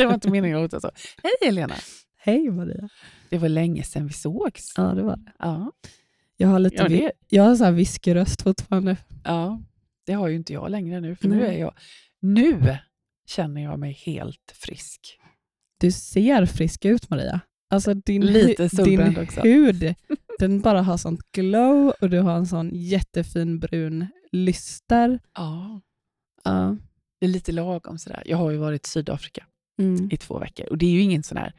det var inte meningen att låta så. Hej Helena. Hej Maria. Det var länge sedan vi sågs. Ja, det var det. Ja, Jag har lite ja, det, jag har så här viskeröst fortfarande. ja, det har ju inte jag längre nu. För nu Nej. är jag... Nu känner jag mig helt frisk. Du ser frisk ut Maria. Alltså din, Lite din också. hud, den bara har sånt glow och du har en sån jättefin brun lyster. Ja, Ja. det är lite lagom sådär. Jag har ju varit i Sydafrika Mm. i två veckor och det är ju ingen sån här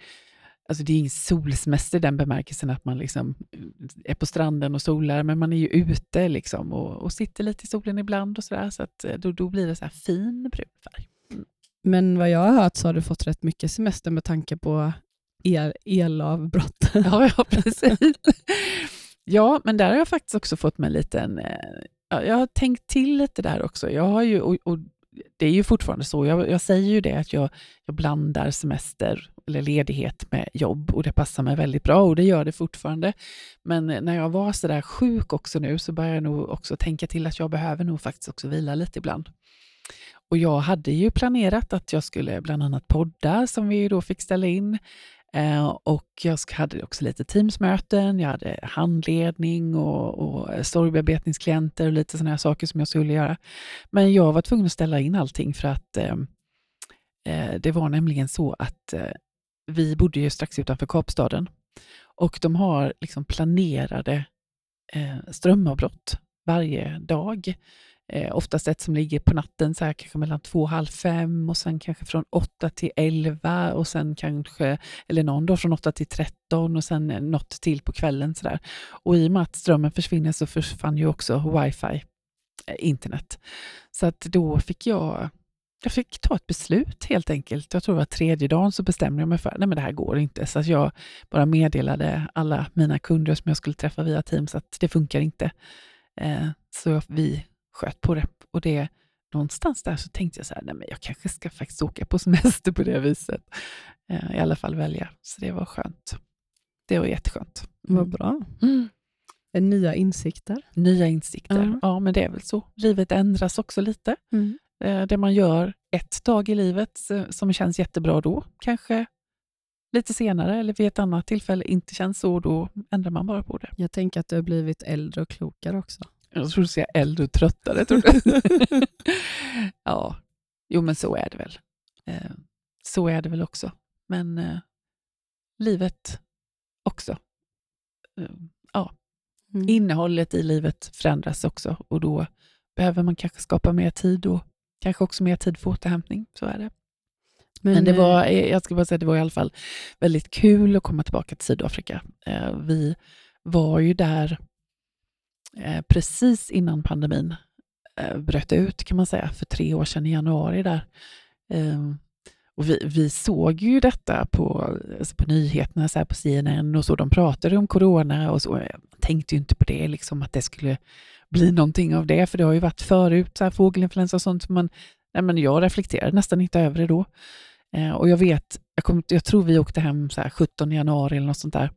Alltså det är ingen solsemester i den bemärkelsen att man liksom är på stranden och solar, men man är ju ute liksom och, och sitter lite i solen ibland och sådär, så att eh, då, då blir det så här fin brun färg. Men vad jag har hört så har du fått rätt mycket semester med tanke på el, elavbrott. Ja, ja, precis. ja, men där har jag faktiskt också fått mig en liten... eh, Ja, jag har tänkt till lite där också. Jag har ju, och, och det är ju fortfarande så, jag, jag säger ju det att jag, jag blandar semester eller ledighet med jobb och det passar mig väldigt bra och det gör det fortfarande. Men när jag var sådär sjuk också nu så började jag nog också tänka till att jag behöver nog faktiskt också vila lite ibland. Och jag hade ju planerat att jag skulle bland annat podda som vi då fick ställa in. Eh, och jag hade också lite Teamsmöten, jag hade handledning och, och storybearbetningsklienter och lite sådana här saker som jag skulle göra. Men jag var tvungen att ställa in allting för att eh, eh, det var nämligen så att eh, vi bodde ju strax utanför Kapstaden och de har liksom planerade eh, strömavbrott varje dag. Eh, oftast ett som ligger på natten, så här, kanske mellan två och halv fem och sen kanske från åtta till elva och sen kanske, eller någon dag från åtta till tretton och sen eh, något till på kvällen. Så där. Och i och med att strömmen försvinner så försvann ju också wifi, eh, internet. Så att då fick jag jag fick ta ett beslut helt enkelt. Jag tror det var tredje dagen så bestämde jag mig för att det här går inte. Så att jag bara meddelade alla mina kunder som jag skulle träffa via Teams att det funkar inte. Eh, så vi sköt på det. Och det någonstans där så tänkte jag så här, nej men jag kanske ska faktiskt åka på semester på det viset. Eh, I alla fall välja. Så det var skönt. Det var jätteskönt. Vad bra. Mm. Nya insikter. Nya insikter. Ja. Ja, men det är väl så. Livet ändras också lite. Mm. Eh, Det man gör ett tag i livet som känns jättebra då, kanske lite senare eller vid ett annat tillfälle inte känns så, då ändrar man bara på det. Jag tänker att du har blivit äldre och klokare också. Jag tror du säga äldre och tröttare. Tror ja, jo men så är det väl. Eh, Så är det väl också. Men eh, livet också. Eh, Ja, Mm. innehållet i livet förändras också och då behöver man kanske skapa mer tid och kanske också mer tid för återhämtning. Så är det. Men det eh, var, jag ska bara säga, det var i alla fall väldigt kul att komma tillbaka till Sydafrika. Vi var ju där eh, precis innan pandemin eh, bröt ut, kan man säga, för tre år sedan i januari. där. Eh, Och vi, vi såg ju detta på, alltså på nyheterna, så här på CNN och så. De pratade om corona och så. Jag tänkte ju inte på det, liksom, att det skulle bli någonting av det, för det har ju varit förut, så här, fågelinfluensa och sånt. Men, nej, men jag reflekterade nästan inte över det då. Eh, och jag vet, jag, kom, jag tror vi åkte hem så här 17 januari eller något sånt där.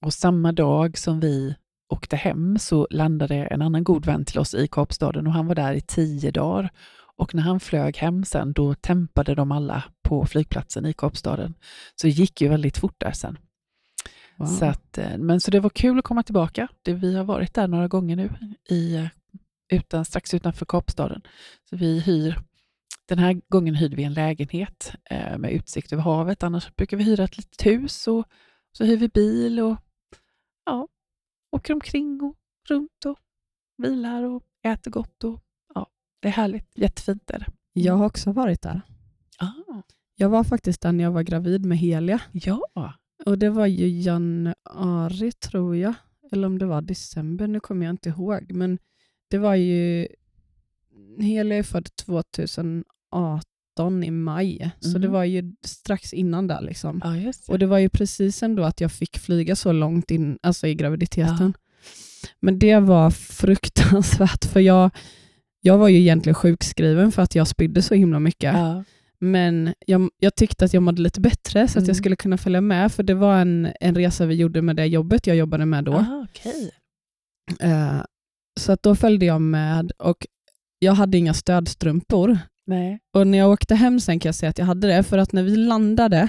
Och samma dag som vi åkte hem så landade en annan god vän till oss i Kapstaden och han var där i tio dagar. Och när han flög hem sen, då tempade de alla på flygplatsen i Kapstaden. Så det gick ju väldigt fort där sen. wow. Så, att, eh, men så det var kul att komma tillbaka. Det, vi har varit där några gånger nu, i, eh, utan, strax utanför Kapstaden. Så vi hyr, den här gången hyrde vi en lägenhet eh, med utsikt över havet. Annars brukar vi hyra ett litet hus och så hyr vi bil och ja, åker omkring och runt och vilar och äter gott. Och, ja, det är härligt. Jättefint är det. Jag har också varit där. Ah, Jag var faktiskt där när jag var gravid med Helia. ja, Och det var ju januari tror jag. Eller om det var december, nu kommer jag inte ihåg. Men det var ju... Helia är född 2018 i maj. Så Mhm. det var ju strax innan där. Liksom. ja det. Och det var ju precis ändå att jag fick flyga så långt in alltså i graviditeten. Men det var fruktansvärt för jag, jag var ju egentligen sjukskriven för att jag spydde så himla mycket. ja. Men jag, jag tyckte att jag mådde lite bättre så att Mm. jag skulle kunna följa med för det var en, en resa vi gjorde med det jobbet jag jobbade med då. Ah, okej. Eh, så att då följde jag med och jag hade inga stödstrumpor Nej. Och när jag åkte hem sen kan jag säga att jag hade det, för att när vi landade,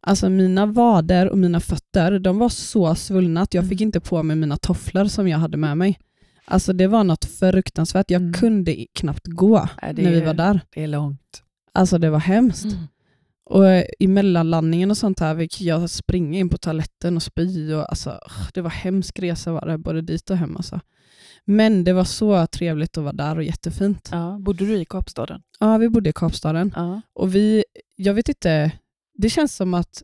alltså mina vader och mina fötter, de var så svullna att jag Mm. fick inte på mig mina tofflor som jag hade med mig. Alltså det var något fruktansvärt. Jag Mm. kunde knappt gå Nej, när vi var där. Det är långt. Alltså det var hemskt. Mm. Och eh, i mellanlandningen och sånt här fick jag springa in på toaletten och spy. Och, alltså, det var hemsk resa var det, både dit och hem. Alltså. Men det var så trevligt att vara där och jättefint. Ja. Bodde du i Kapstaden? Ja, vi bodde i Kapstaden. Ja. Och vi, jag vet inte, det känns som att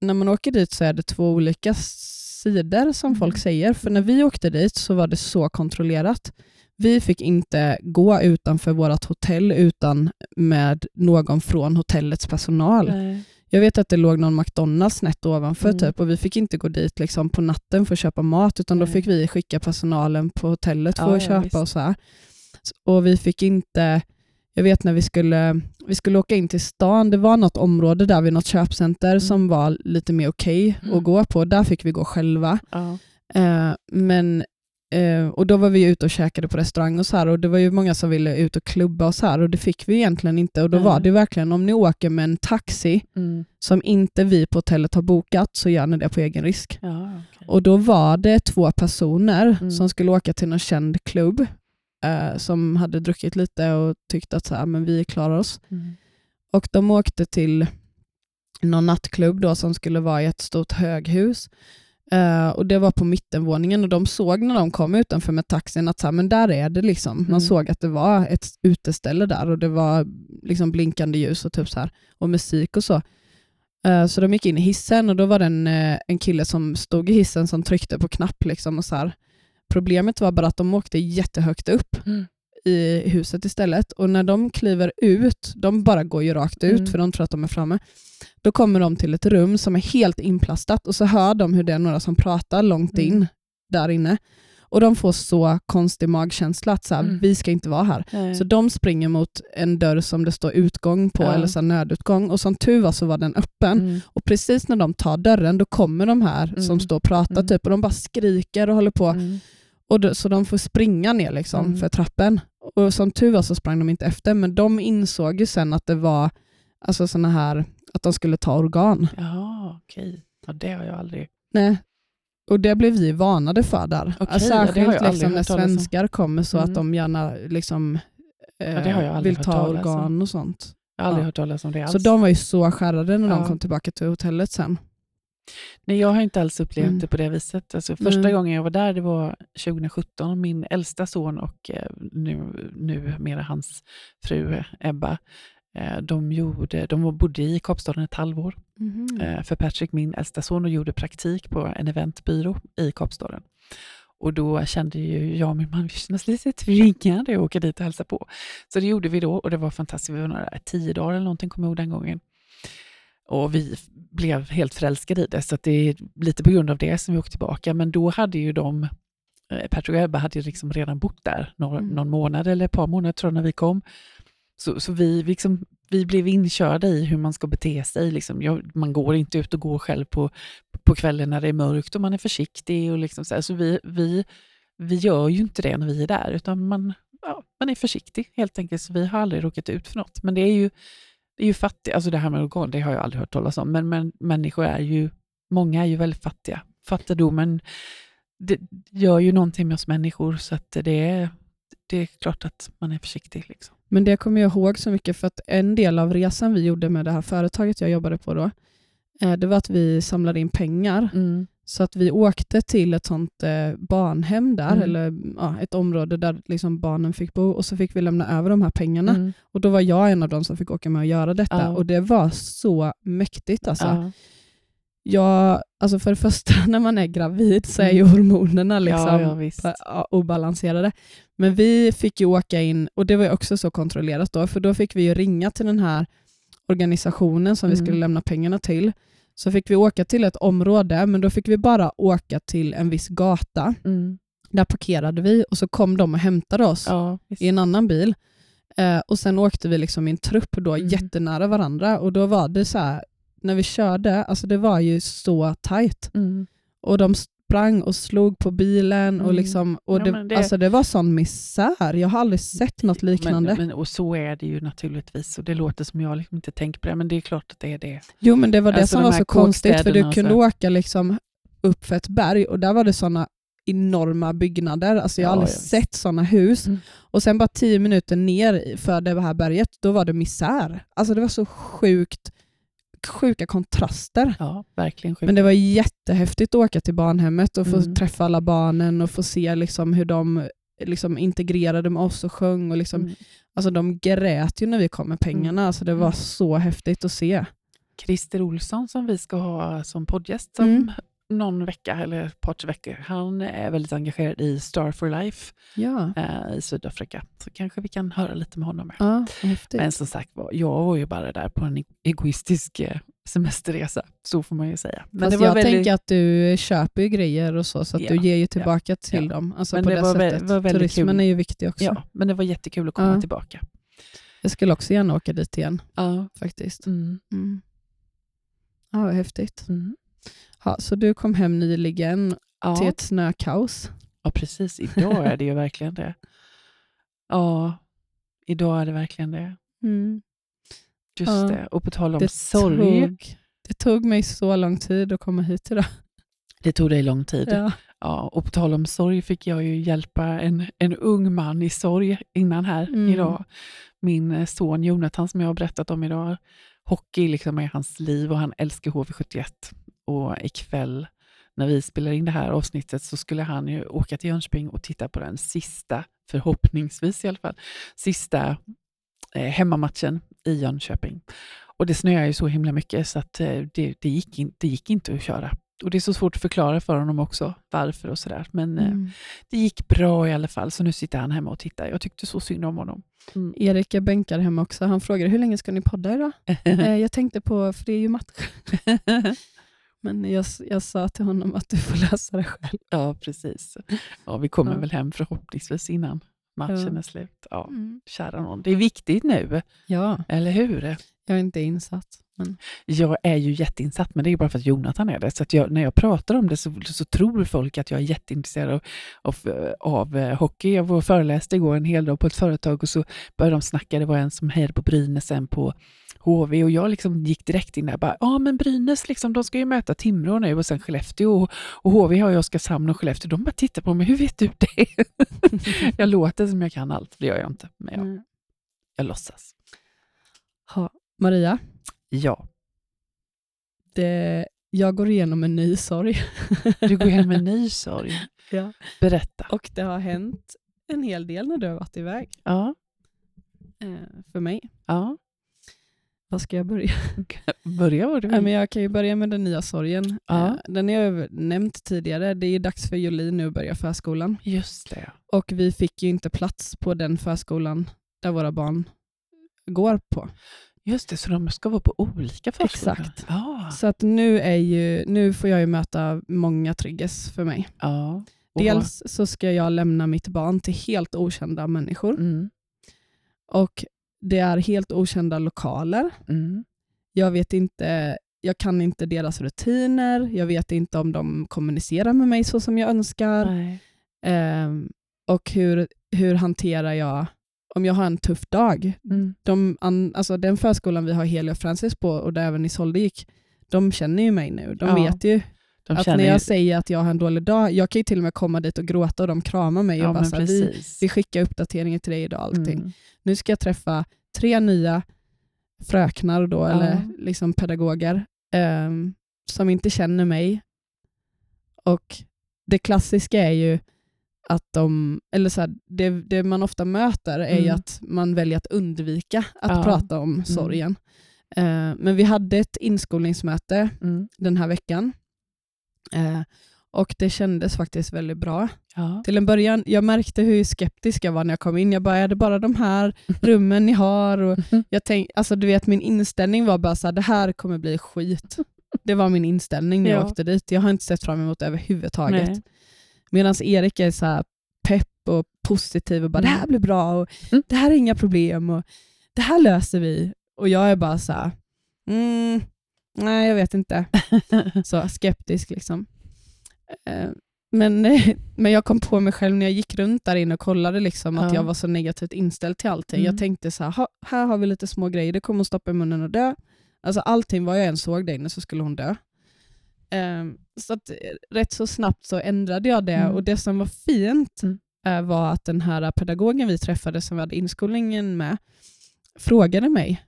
när man åker dit så är det två olika sidor som Mm. folk säger. För när vi åkte dit så var det så kontrollerat. Vi fick inte gå utanför vårt hotell utan med någon från hotellets personal. Nej. Jag vet att det låg någon McDonalds snett ovanför Mm. typ, och vi fick inte gå dit liksom, på natten för att köpa mat, utan då Nej. fick vi skicka personalen på hotellet för Ja, att ja, köpa visst. och så här. Och vi fick inte, jag vet när vi skulle, vi skulle åka in till stan, det var något område där vid något köpcenter som var lite mer okej Mm. att gå på. Där fick vi gå själva. Ja. Eh, men, eh, och då var vi ute och käkade på restaurang och så här och det var ju många som ville ut och klubba och så här och det fick vi egentligen inte. Och då Nej. var det verkligen, om ni åker med en taxi Mm. som inte vi på hotellet har bokat så gör ni det på egen risk. Ja, okej. Och då var det två personer Mm. som skulle åka till någon känd klubb eh, som hade druckit lite och tyckte att så här, men vi klarar oss. Mm. Och de åkte till någon nattklubb då som skulle vara i ett stort höghus. Eh, och Det var på mittenvåningen och de såg när de kom utanför med taxin att så här, men där är det. liksom. Man Mm. såg att det var ett uteställe där och det var liksom blinkande ljus och, typ så här, och musik och så. Eh, Så de gick in i hissen och då var det en, eh, en kille som stod i hissen som tryckte på knapp. Liksom och så här. Problemet var bara att de åkte jättehögt upp Mm. I huset istället. Och när de kliver ut, de bara går ju rakt ut Mm. för de tror att de är framme. Då kommer de till ett rum som är helt inplastat och så hör de hur det är några som pratar långt Mm. in där inne. Och de får så konstig magkänsla att så här, Mm. vi ska inte vara här. Nej. Så de springer mot en dörr som det står utgång på, Ja. eller så nödutgång. Och som tur var så var den öppen. Mm. Och precis när de tar dörren, då kommer de här som Mm. står och pratar Mm. typ, och de bara skriker och håller på. Och då, så de får springa ner liksom Mm. för trappen. Och som tur var så sprang de inte efter, men de insåg ju sen att det var alltså såna här, att de skulle ta organ. Jaha, okej. Ja, det har jag aldrig... Nej. Och det blev vi varnade för där. Okej, Alltså, ja, Särskilt aldrig liksom när om. svenskar kommer så Mm. att de gärna liksom, eh, Ja, vill ta organ och sånt. Jag har aldrig Ja. hört talas om det alls. Så de var ju så skärrade när de Ja. kom tillbaka till hotellet sen. Nej, jag har inte alls upplevt Mm. det på det viset. Alltså, första Nej. gången jag var där det var 2017. Min äldsta son och eh, nu, nu mera hans fru Ebba, eh, de, gjorde, de bodde i Kapstaden ett halvår. Eh, för Patrick, min äldsta son, och gjorde praktik på en eventbyrå i Kapstaden. Och då kände ju jag och min man, vi kände oss lite tvingade att åka dit och hälsa på. Så det gjorde vi då och det var fantastiskt. Vi var några tio dagar eller någonting, kommer jag ihåg den gången. Och vi blev helt förälskade i det, så att det är lite på grund av det som vi åkte tillbaka. Men då hade ju de, eh, Patrick och Ebba hade ju liksom redan bott där några, Mm. någon månad eller ett par månader tror jag när vi kom. Så, så vi, vi liksom, vi blev inkörda i hur man ska bete sig. Liksom. Jag, man går inte ut och går själv på, på kvällen när det är mörkt och man är försiktig. Och liksom så här. så vi, vi, vi gör ju inte det när vi är där, utan man, ja, man är försiktig helt enkelt. Så vi har aldrig råkat ut för något. Men det är ju, det är ju fattigt, alltså det här med organ, det har jag aldrig hört talas om, men, men människor är ju, många är ju väldigt fattiga. Fattigdomen det gör ju någonting med oss människor, så det är, det är klart att man är försiktig. Liksom. Men det kommer jag ihåg så mycket för att en del av resan vi gjorde med det här företaget jag jobbade på då, eh, det var att vi samlade in pengar. Så att vi åkte till ett sånt eh, barnhem där, Mm. eller ja, ett område där liksom barnen fick bo och så fick vi lämna över de här pengarna. Mm. Och då var jag en av de som fick åka med och göra detta Ja. och det var så mäktigt. Alltså. Ja. Jag, alltså för det första, när man är gravid så är ju Mm. hormonerna liksom Ja, obalanserade. Men vi fick ju åka in, och det var ju också så kontrollerat då, för då fick vi ju ringa till den här organisationen som vi Mm. skulle lämna pengarna till. Så fick vi åka till ett område, men då fick vi bara åka till en viss gata. Mm. Där parkerade vi och så kom de och hämtade oss Ja, i en annan bil. Eh, och Sen åkte vi liksom i en trupp då, Mm. jättenära varandra. Och då var det så här, när vi körde, alltså det var ju så tajt. Mm. Och de sprang och slog på bilen. Och Mm. liksom, och Ja, det, men det- Alltså det var sån misär. Jag har aldrig sett något liknande. Men, men, och så är det ju naturligtvis. Och det låter som jag liksom inte tänker på det, men det är klart att det är det. Jo, men det var det Alltså som de var så konstigt, för du kunde åka liksom upp för ett berg och där var det såna enorma byggnader. Alltså jag har Ja, aldrig ja, sett såna hus. Mm. Och sen bara tio minuter ner för det här berget, då var det misär. Alltså det var så sjukt, sjuka kontraster. Ja, verkligen sjukt. Men det var jättehäftigt att åka till barnhemmet och få Mm. träffa alla barnen och få se liksom hur de liksom integrerade med oss och sjöng. Och liksom, Mm. alltså de grät ju när vi kom med pengarna. Alltså det var Mm. så häftigt att se. Christer Olsson som vi ska ha som poddgäst om Mm. Någon vecka eller ett par veckor. Han är väldigt engagerad i Star for Life Ja, eh, i Sydafrika. Så kanske vi kan höra lite med honom. Ja. Men som sagt jag var ju bara där på en egoistisk eh, semesterresa. Så får man ju säga. Men Fast det var jag väldigt, tänker att du köper ju grejer och så, så att Ja, du ger ju tillbaka till dem. Alltså Men på det det, var sättet. var väldigt Turismen kul. är ju viktig också. ja, men det var jättekul att komma tillbaka. Jag skulle också gärna åka dit igen Ja. faktiskt. Mm. Mm. Ja, häftigt. Mm. Ja, så du kom hem nyligen till Ja. ett snökaos. ja, precis. Idag är det ju verkligen det. Ja, idag är det verkligen det. Just Ja. det. Och på tal om Det sorg. tog, det tog mig så lång tid att komma hit idag. Det tog dig lång tid. Ja. Ja, och på tal om sorg fick jag ju hjälpa en, en ung man i sorg innan här Mm. idag. Min eh, son Jonathan som jag har berättat om idag. Hockey liksom är hans liv och han älskar HV71. Och ikväll när vi spelar in det här avsnittet så skulle han ju åka till Jönköping och titta på den sista, förhoppningsvis i alla fall, sista eh, hemmamatchen i Jönköping. Och det snöar ju så himla mycket så att eh, det, det, gick in, det gick inte att köra. Och det är så svårt att förklara för honom också varför och sådär. Men eh, Mm. det gick bra i alla fall, så nu sitter han hemma och tittar. Jag tyckte så synd om honom. Erik är bänkad hemma också. Han frågade hur länge ska ni podda idag? Eh, jag tänkte på, för det är ju match. Men jag, jag sa till honom att du får lösa det själv. ja, precis. Ja, vi kommer Ja. väl hem förhoppningsvis innan matchen Ja. är slut. Ja, Mm. kära någon. Det är viktigt nu, Ja, eller hur? jag är inte insatt. Men, Jag är ju jätteinsatt, men det är bara för att Jonathan är det. Så jag, när jag pratar om det så, så tror folk att jag är jätteintresserad av, av, av eh, hockey. Jag var föreläste igår en hel dag på ett företag och så började de snacka. Det var en som hejade på Brynäs, en på HV och jag liksom gick direkt in där. Bara, ja, men Brynäs, liksom, de ska ju möta Timrå nu och sen Skellefteå och, och HV har ju Oskarshamn och Skellefteå. De bara tittar på mig, hur vet du det? jag låter som jag kan allt, det gör jag inte, men jag, Mm. jag låtsas. ha. Maria, Ja, det, jag går igenom en ny sorg. du går igenom en ny sorg. Ja. Berätta. Och det har hänt en hel del när du har varit iväg. Ja, Eh, för mig. ja. Var ska jag börja? Börja var du vill. men jag kan ju börja med den nya sorgen. Ja. Eh, Den har jag nämnt tidigare. Det är dags för Jolin nu att börja förskolan. Just det. Och vi fick ju inte plats på den förskolan där våra barn går på. Just det, så de ska vara på olika förskolor? Exakt. Ja. Så att nu, är ju, nu får jag ju möta många trigges för mig. Och Dels så ska jag lämna mitt barn till helt okända människor. vad- Mm. Och det är helt okända lokaler. Mm. Jag vet inte, jag kan inte deras rutiner. Jag vet inte om de kommunicerar med mig så som jag önskar. Ehm, och hur, hur hanterar jag om jag har en tuff dag? Mm. De, an, alltså den förskolan vi har Helia och Francis på och där även Isolde gick, de känner ju mig nu. De Ja, vet ju De att när ju- jag säger att jag har en dålig dag, jag kan ju till och med komma dit och gråta och de kramar mig ja, och bara så här, vi, vi skickar uppdateringar till dig idag. Allting. Mm. Nu ska jag träffa tre nya fröknar då, Ja. eller liksom pedagoger ehm, som inte känner mig. Och det klassiska är ju att de, eller så här, det, det man ofta möter är ju Mm. att man väljer att undvika att Ja. prata om sorgen. Eh, men vi hade ett inskolningsmöte Mm. den här veckan eh, och det kändes faktiskt väldigt bra. Ja. Till en början, jag märkte hur skeptisk jag var när jag kom in. Jag bara, är det bara de här rummen ni har? Och jag tänk, alltså, du vet, min inställning var bara så här, det här kommer bli skit. Det var min inställning när jag Ja. åkte dit. Jag har inte sett fram emot det överhuvudtaget. Medan Erik är så här pepp och positiv och bara, det här blir bra och Mm. det här är inga problem och det här löser vi. Och jag är bara så här, mm, nej jag vet inte. Så skeptisk liksom. Eh, men, men jag kom på mig själv när jag gick runt där inne och kollade liksom, att Ja. jag var så negativt inställd till allting. Mm. Jag tänkte så här, "Ha, här har vi lite små grejer, det kommer att stoppa i munnen och dö. Alltså allting, vad jag än såg där inne så skulle hon dö. Ehm, så att, eh, rätt så snabbt så ändrade jag det Mm. och det som var fint Mm. eh, var att den här pedagogen vi träffade som vi hade inskolningen med frågade mig,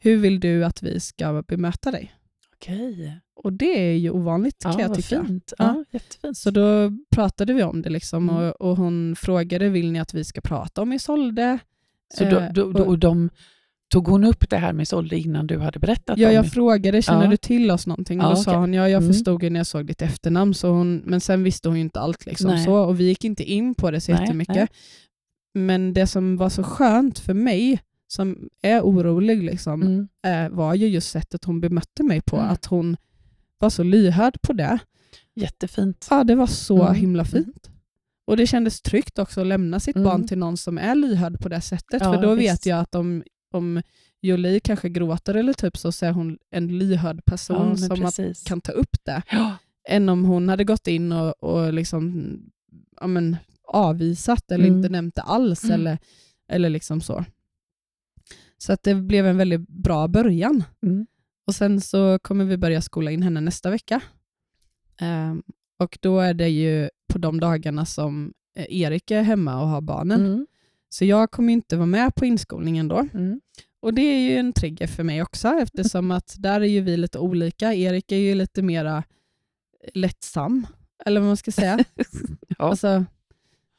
hur vill du att vi ska bemöta dig? Okej. Och det är ju ovanligt Ja, kan jag vad tycka. fint. Ja. Ja, jättefint. Så då pratade vi om det liksom Mm. och, och hon frågade, vill ni att vi ska prata om Isolde? Så då, Eh, då, då, och- de, tog hon upp det här med Isolde innan du hade berättat Ja, om jag det? frågade, känner Ja. du till oss någonting? Och Ja, då sa okej. hon, ja jag Mm. förstod ju när jag såg ditt efternamn, så hon, men sen visste hon ju inte allt. Liksom, Nej. så, och vi gick inte in på det så Nej, jättemycket. nej. Men det som var så skönt för mig, som är orolig, liksom, Mm. eh, var ju just sättet hon bemötte mig på. Mm. Att hon var så lyhörd på det. Jättefint. Ja, det var så Mm. himla fint. Och det kändes tryggt också att lämna sitt Mm. barn till någon som är lyhörd på det sättet. Ja, För då visst. vet jag att om, om Jolie kanske gråter eller typ så, så är hon en lyhörd person Ja, som att, kan ta upp det. Ja. Än om hon hade gått in och, och liksom, ja, men, avvisat eller Mm. inte nämnt det alls. Mm. Eller, eller liksom så. Så att det blev en väldigt bra början. Mm. Och Sen så kommer vi börja skola in henne nästa vecka. Ehm, och Då är det ju på de dagarna som eh, Erik är hemma och har barnen. Mm. Så jag kommer inte vara med på inskolningen då. Mm. Och Det är ju en trigger för mig också eftersom att där är ju vi lite olika. Erik är ju lite mera lättsam, eller vad man ska säga. Ja. Alltså,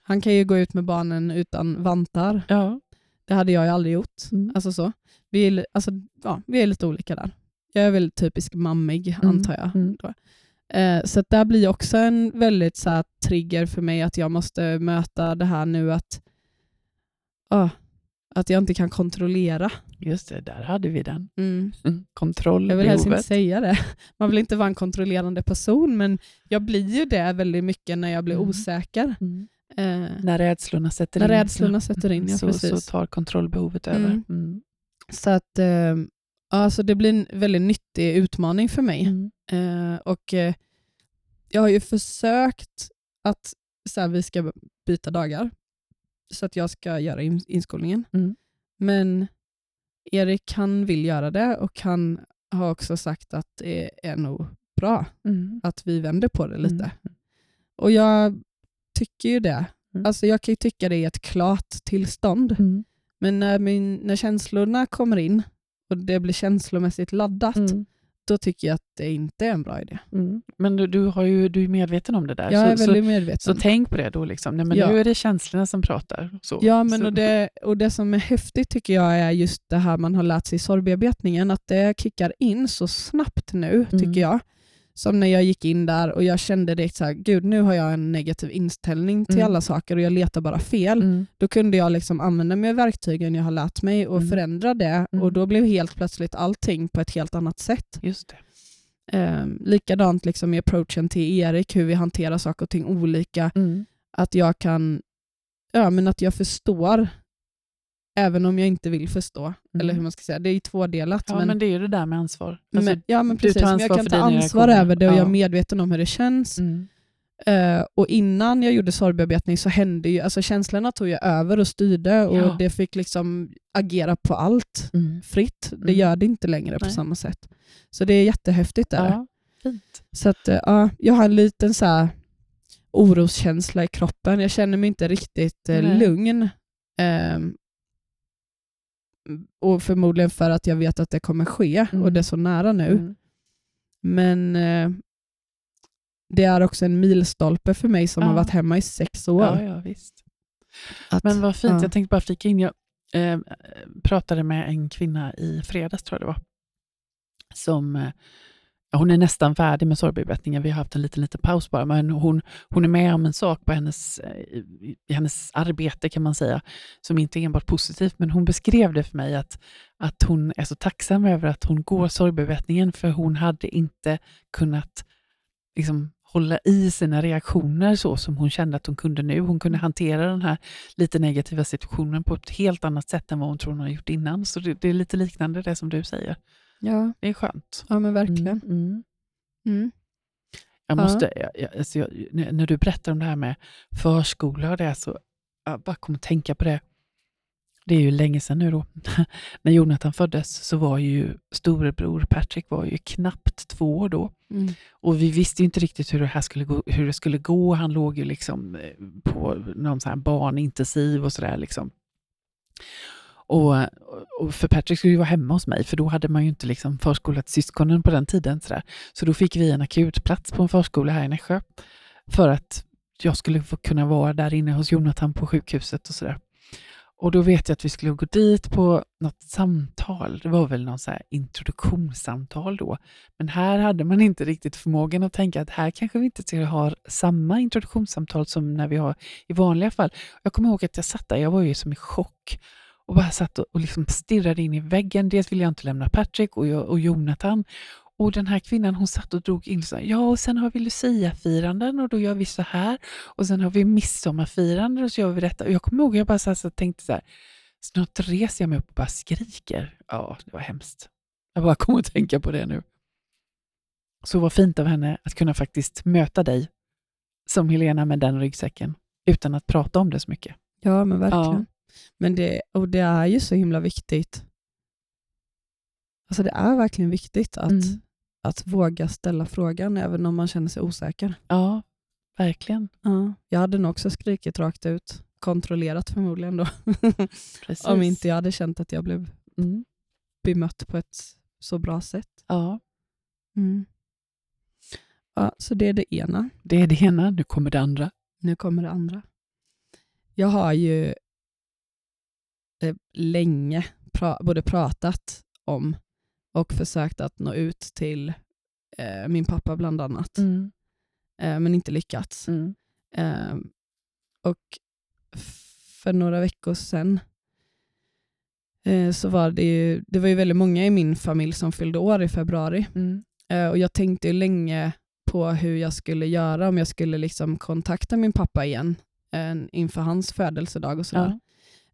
han kan ju gå ut med barnen utan vantar. ja. Det hade jag ju aldrig gjort. Mm. Alltså så. Vi, är, alltså, ja, vi är lite olika där. Jag är väl typisk mammig, Mm, antar jag. mm. Eh, så där blir också en väldigt så här, trigger för mig att jag måste möta det här nu att, ah, att jag inte kan kontrollera. Just det, där hade vi den. Mm. Mm. Kontroll, Jag vill helst inte säga det. Man vill inte vara en kontrollerande person, men jag blir ju det väldigt mycket när jag blir Mm. osäker. Mm. Eh, När rädslorna sätter när in. rädslorna sätter in, ja, så, precis. så tar kontrollbehovet Mm. över. Mm. Så att, eh, alltså det blir en väldigt nyttig utmaning för mig. Mm. Eh, och eh, Jag har ju försökt att så här, vi ska byta dagar så att jag ska göra in, inskolningen. Mm. Men Erik han vill göra det och han har också sagt att det är nog bra Mm. att vi vänder på det lite. Mm. Och jag tycker ju det. Mm. Alltså jag kan ju tycka det är ett klart tillstånd. Mm. Men när, min, när känslorna kommer in och det blir känslomässigt laddat, Mm. då tycker jag att det inte är en bra idé. Mm. Men du, du, har ju, du är medveten om det där. Jag är så, väldigt så, medveten. så tänk på det då. Liksom. Nej, men Ja. Nu är det känslorna som pratar. Så. Ja, men så. och det, och det som är häftigt tycker jag är just det här man har lärt sig i sorgbearbetningen, att det kickar in så snabbt nu, Mm. tycker jag. Som när jag gick in där och jag kände direkt så här, gud nu har jag en negativ inställning till Mm. alla saker och jag letar bara fel. Mm. Då kunde jag liksom använda mig av verktygen jag har lärt mig och Mm. förändra det Mm. och då blev helt plötsligt allting på ett helt annat sätt. Just det. Eh, likadant liksom i approachen till Erik, hur vi hanterar saker och ting olika. Mm. Att jag kan, ja men att jag förstår även om jag inte vill förstå. Mm. Eller hur man ska säga, det är ju tvådelat. Ja, men, men, det är ju det där med ansvar. Alltså, men, ja, men precis, men jag kan ta ansvar över det och jag är Ja. medveten om hur det känns. mm. Eh, och innan jag gjorde sorgbearbetning så hände ju, alltså känslorna tog jag över och styrde och Ja. det fick liksom agera på allt Mm. fritt. Det Mm. gör det inte längre på Nej. samma sätt. Så det är jättehäftigt. Är det. Ja, fint. Så att, ja, jag har en liten så här oroskänsla i kroppen. Jag känner mig inte riktigt Nej. lugn. Och förmodligen för att jag vet att det kommer ske Mm. och det är så nära nu. Mm. Men eh, det är också en milstolpe för mig som Ja. har varit hemma i sex år. Ja, ja, visst. Att, Men vad fint, ja. jag tänkte bara flika in. Jag eh, pratade med en kvinna i fredags, tror jag det var, som eh, hon är nästan färdig med sorgbearbetningen. Vi har haft en liten, liten paus bara, men hon, hon är med om en sak på hennes, i i hennes arbete kan man säga, som inte är enbart positivt, men hon beskrev det för mig att, att hon är så tacksam över att hon går sorgbearbetningen, för hon hade inte kunnat liksom, hålla i sina reaktioner så som hon kände att hon kunde nu. Hon kunde hantera den här lite negativa situationen på ett helt annat sätt än vad hon tror hon har gjort innan. Så det, det är lite liknande det som du säger ja, Det är skönt. ja, men verkligen. Mm, mm. Mm. Jag Ja. måste, jag, jag, alltså jag, när du berättar om det här med förskola och det, så jag bara kommer att tänka på det. Det är ju länge sedan nu då. när Jonathan föddes så var ju storebror Patrick var ju knappt två år då. Mm. Och vi visste ju inte riktigt hur det här skulle gå. Hur det skulle gå. Han låg ju liksom eh, på någon sån här barnintensiv och sådär. Liksom. Och, och för Patrick skulle ju vara hemma hos mig, för då hade man ju inte liksom förskolat syskonen på den tiden. Så, där. så då fick vi en akutplats på en förskola här i Nässjö för att jag skulle få kunna vara där inne hos Jonathan på sjukhuset och sådär. Och då vet jag att vi skulle gå dit på något samtal. Det var väl någon så här introduktionssamtal då. Men här hade man inte riktigt förmågan att tänka att här kanske vi inte ska ha samma introduktionssamtal som när vi har i vanliga fall. Jag kommer ihåg att jag satt där, jag var ju som i chock och bara satt och, och liksom stirrade in i väggen. Dels ville jag inte lämna Patrick och, jag, och Jonathan. Och den här kvinnan hon satt och drog in så här, ja och sen har vi Lucia-firanden och då gör vi så här. Och sen har vi midsommarfiranden och så gör vi detta. Och jag kommer ihåg, jag bara satt och tänkte så här, snart reser jag mig upp och bara skriker. Ja, det var hemskt. Jag bara kommer att tänka på det nu. Så vad fint av henne att kunna faktiskt möta dig som Helena med den ryggsäcken utan att prata om det så mycket. Ja, men verkligen. Ja. Men det, och det är ju så himla viktigt. Alltså det är verkligen viktigt att, Mm. att våga ställa frågan även om man känner sig osäker. Ja, verkligen. Ja. Jag hade nog också skrikit rakt ut. Kontrollerat förmodligen då. Om inte jag hade känt att jag blev Mm. bemött på ett så bra sätt. Ja, Mm. Ja, så det är det ena. det är det ena. Nu kommer det andra. Nu kommer det andra. Jag har ju eh, länge pra- både pratat om och försökt att nå ut till eh, min pappa bland annat, Mm. eh, men inte lyckats. Mm. Eh, och för några veckor sedan eh, så var det ju, det var ju väldigt många i min familj som fyllde år i februari. Mm. Eh, och jag tänkte ju länge på hur jag skulle göra om jag skulle liksom kontakta min pappa igen eh, inför hans födelsedag och sådär. Ja.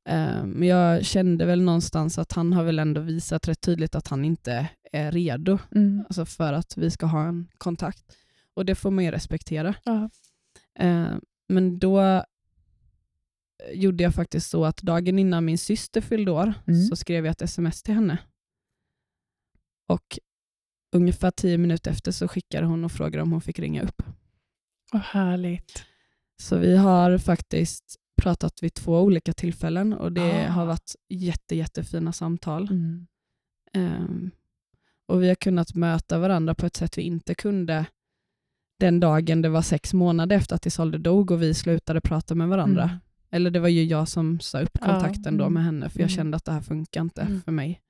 Eh, men jag kände väl någonstans att han har väl ändå visat rätt tydligt att han inte är redo Mm. alltså för att vi ska ha en kontakt. Och det får man ju respektera. Ja. Eh, men då gjorde jag faktiskt så att dagen innan min syster fyllde år Mm. så skrev jag ett sms till henne. Och ungefär tio minuter efter så skickade hon och frågade om hon fick ringa upp. Vad härligt. Så vi har faktiskt pratat vid två olika tillfällen och det Ah. har varit jätte, jättefina samtal. Mm. Ehm, och vi har kunnat möta varandra på ett sätt vi inte kunde den dagen det var sex månader efter att Isolde dog och vi slutade prata med varandra. Mm. Eller det var ju jag som sa upp Ja, kontakten då mm, med henne för jag mm. kände att det här funkar inte Mm. för mig.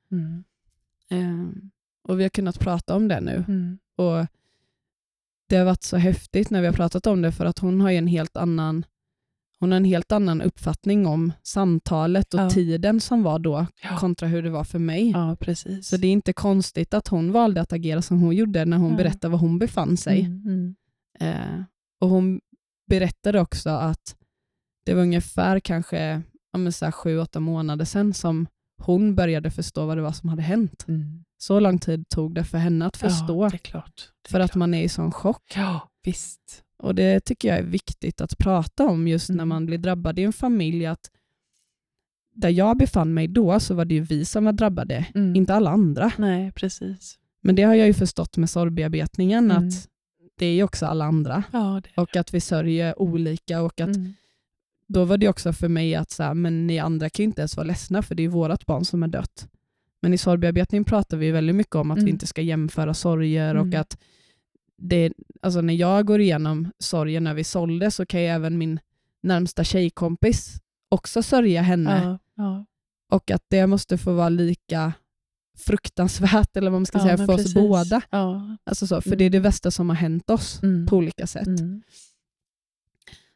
Ehm, och vi har kunnat prata om det nu. Och Det har varit så häftigt när vi har pratat om det för att hon har ju en helt annan hon har en helt annan uppfattning om samtalet och Ja. tiden som var då kontra hur det var för mig. ja, precis. Så det är inte konstigt att hon valde att agera som hon gjorde när hon Ja. berättade var hon befann sig. Mm. Mm. Eh, och Hon berättade också att det var ungefär kanske ja, sju, åtta månader sedan som hon började förstå vad det var som hade hänt. Mm. Så lång tid tog det för henne att förstå, Ja, är klart. För att man är i sån chock. Ja, visst. Och Det tycker jag är viktigt att prata om just när Mm. man blir drabbad i en familj. att Där jag befann mig då så var det ju vi som var drabbade, Mm. inte alla andra. Nej, precis. Men det har jag ju förstått med sorgbearbetningen, Mm. att det är ju också alla andra. Ja. Och att vi sörjer olika. Och att Mm. Då var det också för mig att så här, men ni andra kan ju inte ens vara ledsna för det är vårt barn som är dött. Men i sorgbearbetning pratar vi väldigt mycket om att vi Mm. inte ska jämföra sorger och Mm. att det, alltså när jag går igenom sorgen när vi sålde så kan ju även min närmsta tjejkompis också sörja henne Ja, ja. och att det måste få vara lika fruktansvärt eller vad man ska Ja, säga för precis. oss båda. Alltså så, för Mm. det är det värsta som har hänt oss Mm. på olika sätt. Mm.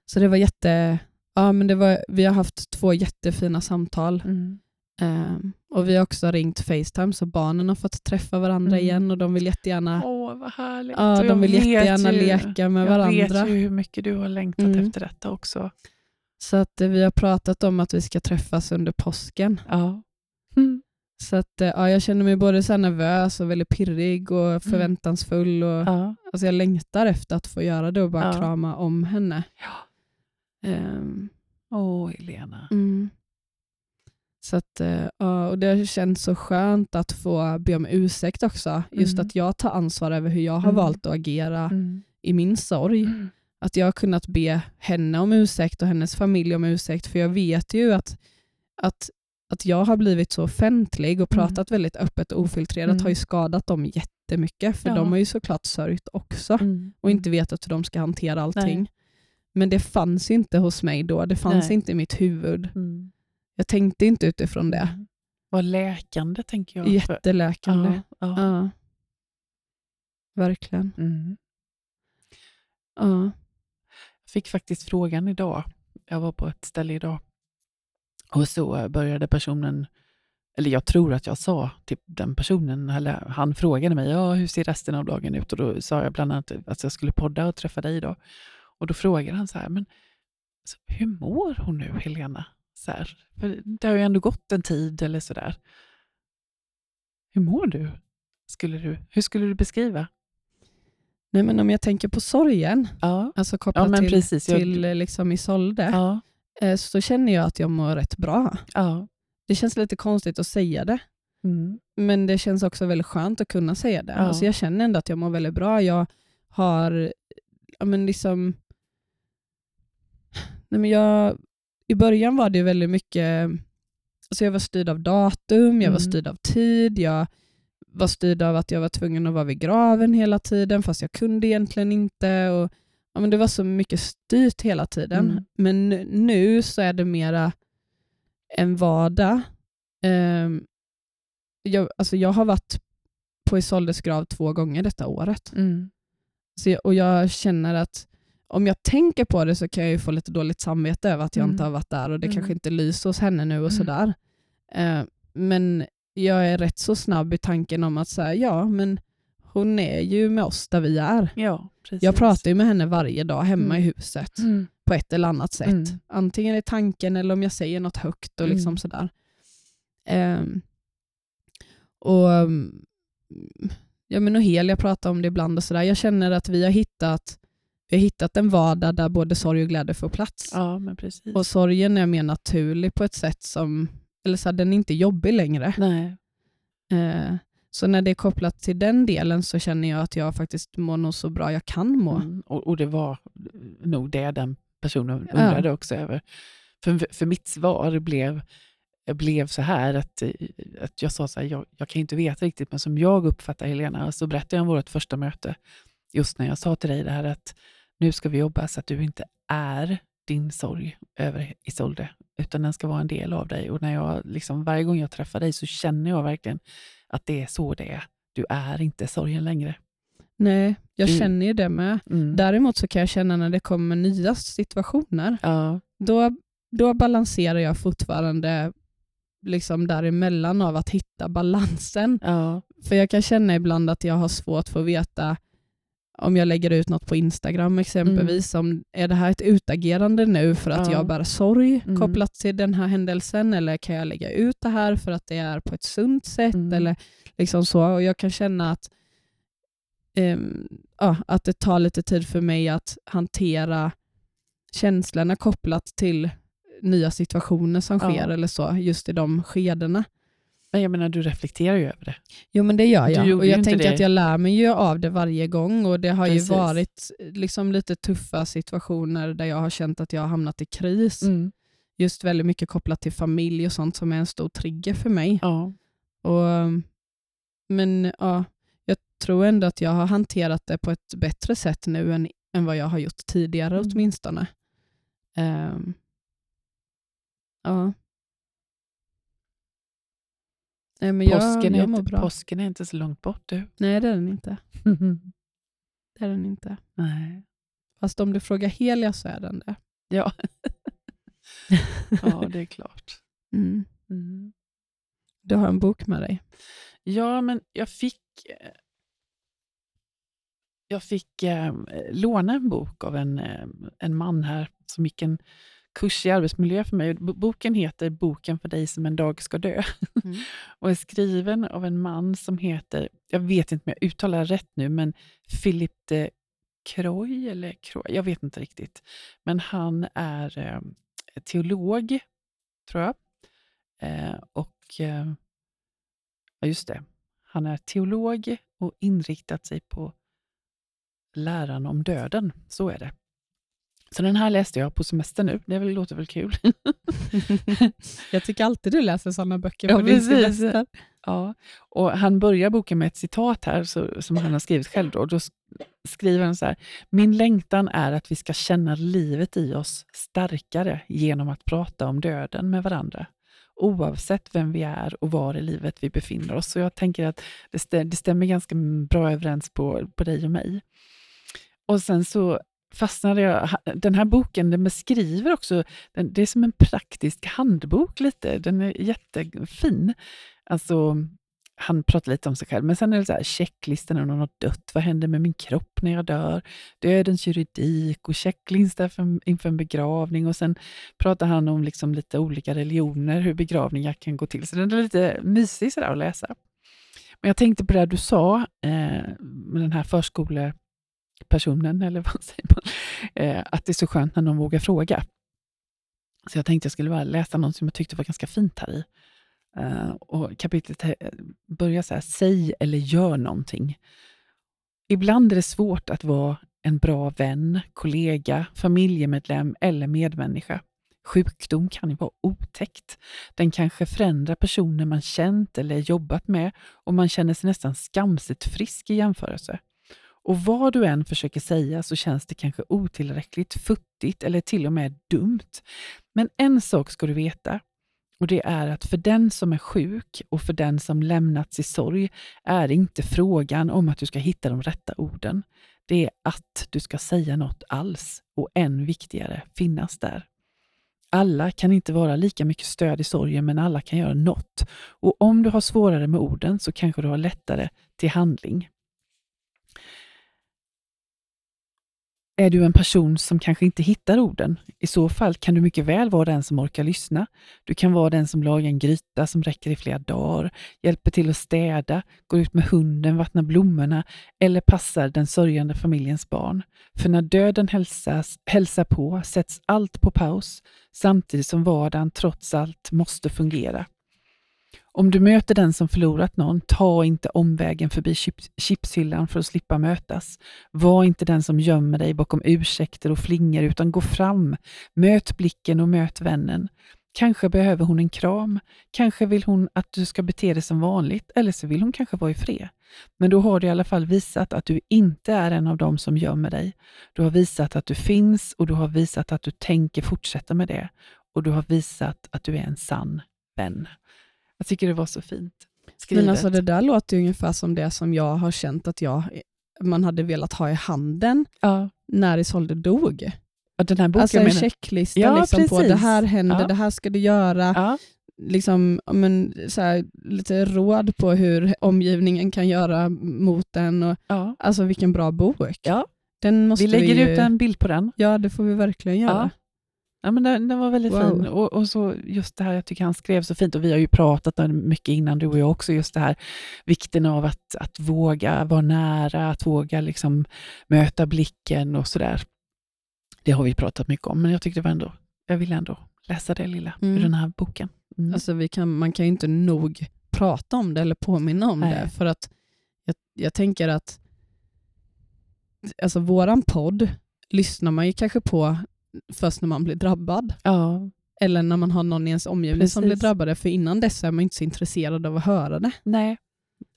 Så det var jätte, ja men det var, vi har haft två jättefina samtal Mm. Ehm, och vi har också ringt Facetime så barnen har fått träffa varandra Mm. igen och de vill jättegärna, Åh, vad härligt. ja, jag de vill jättegärna ju- leka med jag varandra. vet ju hur mycket du har längtat Mm. efter detta också. Så att eh, vi har pratat om att vi ska träffas under påsken. Ja. Mm. Så att, eh, ja, jag känner mig både så nervös och väldigt pirrig och förväntansfull. Och, Ja. alltså jag längtar efter att få göra det och bara Ja. krama om henne. Ja. Ehm, Åh, Helena. mm. Så att, eh, och Det känns så skönt att få be om ursäkt också. Just Mm. att jag tar ansvar över hur jag har Mm. valt att agera Mm. i min sorg. Mm. Att jag har kunnat be henne om ursäkt och hennes familj om ursäkt. För jag vet ju att, att, att jag har blivit så offentlig och pratat väldigt öppet och ofiltrerat Mm. har ju skadat dem jättemycket. För Ja. de har ju såklart sörjt också Mm. och inte vetat hur de ska hantera allting. Nej. Men det fanns inte hos mig då. Det fanns Nej. inte i mitt huvud. Jag tänkte inte utifrån det. Mm. Vad läkande, tänker jag. Jätteläkande. Ja, ja. Ja. Verkligen. Mm. Ja. Jag fick faktiskt frågan idag. Jag var på ett ställe idag och så började personen, eller jag tror att jag sa till den personen, eller han frågade mig, ja, hur ser resten av dagen ut? Och då sa jag bland annat att jag skulle podda och träffa dig idag. Och då frågade han så här, men så, hur mår hon nu, Helena? Så här, för det har ju ändå gått en tid eller sådär. Hur mår du? Skulle du? Hur skulle du beskriva? Nej, men om jag tänker på sorgen, Ja, alltså kopplat men till, precis. Jag- till eh, liksom Isolde, ja, eh, så känner jag att jag mår rätt bra. ja. Det känns lite konstigt att säga det, Mm. men det känns också väldigt skönt att kunna säga det. Ja. Alltså jag känner ändå att jag mår väldigt bra. Jag har, ja men liksom, nej men jag, i början var det väldigt mycket, alltså jag var styrd av datum, jag var Mm. styrd av tid, jag var styrd av att jag var tvungen att vara vid graven hela tiden, fast jag kunde egentligen inte. Och, ja men det var så mycket styrt hela tiden. Mm. Men nu- så är det mera en vardag. Ehm, jag, alltså jag har varit på Isoldes grav två gånger detta året. Mm. Så jag, och jag känner att om jag tänker på det så kan jag ju få lite dåligt samvete över att jag Mm. inte har varit där och det Mm. kanske inte lyser hos henne nu och Mm. sådär. Eh, men jag är rätt så snabb i tanken om att säga ja, men hon är ju med oss där vi är. Ja, precis. Jag pratar ju med henne varje dag hemma Mm. i huset Mm. på ett eller annat sätt. Antingen i tanken eller om jag säger något högt och liksom sådär. Ehm, och, ja, men och hel, jag pratar om det ibland och sådär. Jag känner att vi har hittat vi har hittat en vardag där både sorg och glädje får plats. Ja, men precis. Och sorgen är mer naturlig på ett sätt som, eller så här, den är inte jobbig längre. Nej. Eh, så när det är kopplat till den delen så känner jag att jag faktiskt mår nog så bra jag kan må. Mm. Och, och det var nog det den personen Ja. undrade också över. För, för mitt svar blev, blev så här att, att jag sa så här, jag, jag kan inte veta riktigt, men som jag uppfattar Helena, så berättade jag om vårt första möte, just när jag sa till dig det här att nu ska vi jobba så att du inte är din sorg över Isolde, utan den ska vara en del av dig. Och när jag, liksom, varje gång jag träffar dig så känner jag verkligen att det är så det är. Du är inte sorgen längre. Nej, jag Mm. känner ju det med. Mm. Däremot så kan jag känna när det kommer nya situationer, Ja, då, då balanserar jag fortfarande liksom däremellan av att hitta balansen. ja, För jag kan känna ibland att jag har svårt för att veta om jag lägger ut något på Instagram exempelvis, om är det här ett utagerande nu för att Mm. Ja. jag bär sorg Mm. kopplat till den här händelsen, eller kan jag lägga ut det här för att det är på ett sunt sätt, Mm. eller liksom så. Och jag kan känna att, ehm, ja, att det tar lite tid för mig att hantera känslorna kopplat till nya situationer som Ja. sker, eller så, just i de skedena. Men jag menar du reflekterar ju över det. Jo men det gör jag. Och jag tänker det. att jag lär mig ju av det varje gång och det har Precis. ju varit liksom lite tuffa situationer där jag har känt att jag har hamnat i kris. Mm. Just väldigt mycket kopplat till familj och sånt som är en stor trigger för mig. Ja. Och, men ja, jag tror ändå att jag har hanterat det på ett bättre sätt nu än, än vad jag har gjort tidigare Mm. åtminstone. Ehm, ja. Nej, men Påsken, jag, jag är inte, bra. påsken är inte så långt bort du. Nej, det är den inte. Det är den inte. Nej. Fast om du frågar Helia så är den det. Ja. ja, det är klart. Mm. Mm. Du har en bok med dig. Ja, men jag fick, eh, jag fick eh, låna en bok av en, eh, en man här som gick en kurs i arbetsmiljö för mig. Boken heter Boken för dig som en dag ska dö mm. och är skriven av en man som heter, jag vet inte om jag uttalar rätt nu, men Philip de Croy, eller Croy, jag vet inte riktigt. Men han är eh, teolog, tror jag. Eh, och eh, Ja, just det. Han är teolog och inriktat sig på läran om döden. Så är det. Så den här läste jag på semester nu. Det låter väl kul? jag tycker alltid du läser sådana böcker på ja, din semester. Ja, och han börjar boken med ett citat här så, som han har skrivit själv. Då. då skriver han så här. Min längtan är att vi ska känna livet i oss starkare genom att prata om döden med varandra oavsett vem vi är och var i livet vi befinner oss. Så jag tänker att det, stäm det stämmer ganska bra överens på, på dig och mig. Och sen så fastnade jag... Den här boken den beskriver också, den, det är som en praktisk handbok lite. Den är jättefin. Alltså, han pratar lite om sig själv, men sen är det så här, checklistan när någon har dött. Vad händer med min kropp när jag dör? Dödens juridik och checklista inför en begravning. Och Sen pratar han om liksom lite olika religioner, hur begravningar kan gå till. Så den är lite mysig så att läsa. Men jag tänkte på det du sa eh, med den här personen, eller vad säger man? Eh, att det är så skönt när någon vågar fråga. Så jag tänkte jag skulle bara läsa något som jag tyckte var ganska fint här i. Eh, och kapitlet eh, börjar så här, säg eller gör någonting. Ibland är det svårt att vara en bra vän, kollega, familjemedlem eller medmänniska. Sjukdom kan ju vara otäckt. Den kanske förändrar personer man känt eller jobbat med och man känner sig nästan skamset frisk i jämförelse. Och vad du än försöker säga så känns det kanske otillräckligt, futtigt eller till och med dumt. Men en sak ska du veta. Och Det är att för den som är sjuk och för den som lämnats i sorg är det inte frågan om att du ska hitta de rätta orden. Det är att du ska säga något alls och än viktigare, finnas där. Alla kan inte vara lika mycket stöd i sorgen, men alla kan göra något. Och om du har svårare med orden så kanske du har lättare till handling. Är du en person som kanske inte hittar orden? I så fall kan du mycket väl vara den som orkar lyssna. Du kan vara den som lagar en gryta som räcker i flera dagar, hjälper till att städa, går ut med hunden, vattnar blommorna eller passar den sörjande familjens barn. För när döden hälsas, hälsar på sätts allt på paus samtidigt som vardagen trots allt måste fungera. Om du möter den som förlorat någon, ta inte omvägen förbi chipshyllan för att slippa mötas. Var inte den som gömmer dig bakom ursäkter och flingor, utan gå fram. Möt blicken och möt vännen. Kanske behöver hon en kram, kanske vill hon att du ska bete dig som vanligt, eller så vill hon kanske vara i fred. Men då har du i alla fall visat att du inte är en av dem som gömmer dig. Du har visat att du finns och du har visat att du tänker fortsätta med det. Och du har visat att du är en sann vän. Jag tycker det var så fint skrivet. Men alltså det där låter ungefär som det som jag har känt att jag, man hade velat ha i handen ja. när Isolde dog. Ja, den här boken alltså en menar... checklista ja, liksom på det här händer, ja. det här ska du göra. Ja. Liksom, men, så här, lite råd på hur omgivningen kan göra mot en. Och, ja. Alltså vilken bra bok. Ja. Den måste vi lägger vi ju... ut en bild på den. Ja, det får vi verkligen göra. Ja, men den, den var väldigt wow. fin. Och, och, så just det här, jag tycker han skrev så fint, och vi har ju pratat om mycket innan, du och jag också, just det här vikten av att, att våga vara nära, att våga liksom möta blicken och sådär. Det har vi pratat mycket om, men jag tyckte det var ändå, jag ville ändå läsa det lilla mm. ur den här boken. Mm. Alltså vi kan, man kan ju inte nog prata om det eller påminna om Nej. det, för att jag, jag tänker att alltså våran podd lyssnar man ju kanske på först när man blir drabbad. Ja. Eller när man har någon i ens omgivning Precis. som blir drabbade, för innan dess är man inte så intresserad av att höra det. Nej.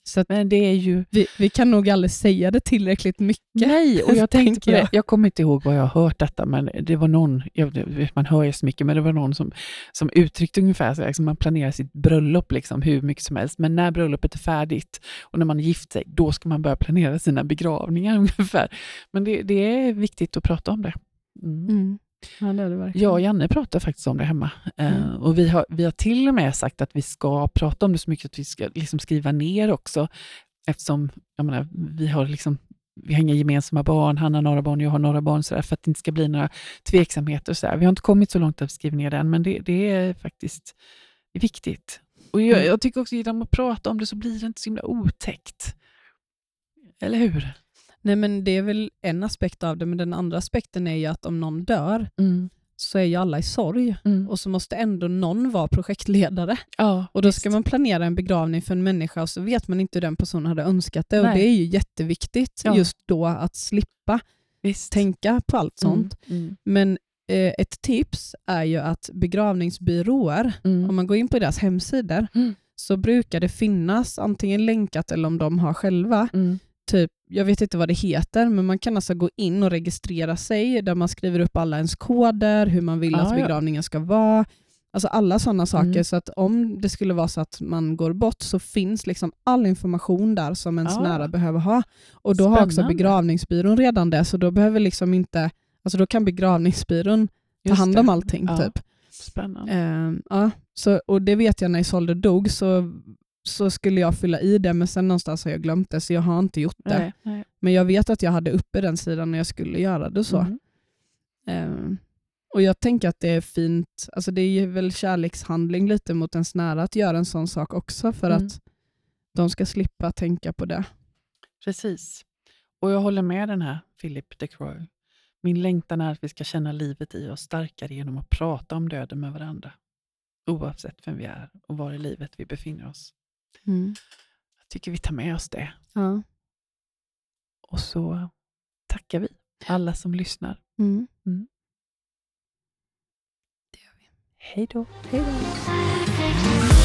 Så Men det är ju... vi, vi kan nog aldrig säga det tillräckligt mycket. Nej, och jag tänkte på det. Jag kommer inte ihåg var jag har hört detta, men det var någon, jag, man hör ju så mycket, men det var någon som, som uttryckte ungefär så liksom man planerar sitt bröllop liksom, hur mycket som helst, men när bröllopet är färdigt och när man är gift sig, då ska man börja planera sina begravningar ungefär. Men det, det är viktigt att prata om det. Mm. Mm. Ja, det det. Jag och Janne pratar faktiskt om det hemma. Eh, mm. Uh, och vi har, vi har till och med sagt att vi ska prata om det så mycket att vi ska liksom skriva ner också, eftersom menar, vi har liksom vi har inga gemensamma barn, han har några barn, jag har några barn, så där, för att det inte ska bli några tveksamheter. Så där. Vi har inte kommit så långt att skriva ner den, men det, det är faktiskt viktigt. Och jag, Mm. jag tycker också genom att prata om det så blir det inte så himla otäckt. Eller hur? Nej men det är väl en aspekt av det, men den andra aspekten är ju att om någon dör Mm. så är ju alla i sorg Mm. och så måste ändå någon vara projektledare. Ja, Och då visst. ska man planera en begravning för en människa och så vet man inte hur den personen hade önskat det. Och Nej. det är ju jätteviktigt Ja. just då att slippa visst. tänka på allt sånt. Mm. Mm. Men eh, ett tips är ju att begravningsbyråer, Mm. om man går in på deras hemsidor, Mm. så brukar det finnas antingen länkat eller om de har själva, Mm. typ, jag vet inte vad det heter, men man kan alltså gå in och registrera sig där man skriver upp alla ens koder, hur man vill Ah, att ja. begravningen ska vara. Alltså alla sådana saker. Mm. Så att om det skulle vara så att man går bort så finns liksom all information där som ens Ah. nära behöver ha. Och då har också Spännande. begravningsbyrån redan det, så då behöver liksom inte, alltså då kan begravningsbyrån ta Just hand det. om allting. Ja. Typ. Spännande. Ehm, ja, så, och det vet jag när Isolde dog så, så skulle jag fylla i det men sen någonstans har jag glömt det så jag har inte gjort det. Nej, nej. Men jag vet att jag hade uppe den sidan när jag skulle göra det. så. Mm. Ehm, och Jag tänker att det är fint, alltså det är väl kärlekshandling lite mot ens nära att göra en sån sak också för Mm. att de ska slippa tänka på det. Precis. Och jag håller med den här Philip de Croix. Min längtan är att vi ska känna livet i oss starkare genom att prata om döden med varandra. Oavsett vem vi är och var i livet vi befinner oss. Jag tycker vi tar med oss det. Ja. Och så tackar vi alla som lyssnar. Mm. Hej då. Hej då.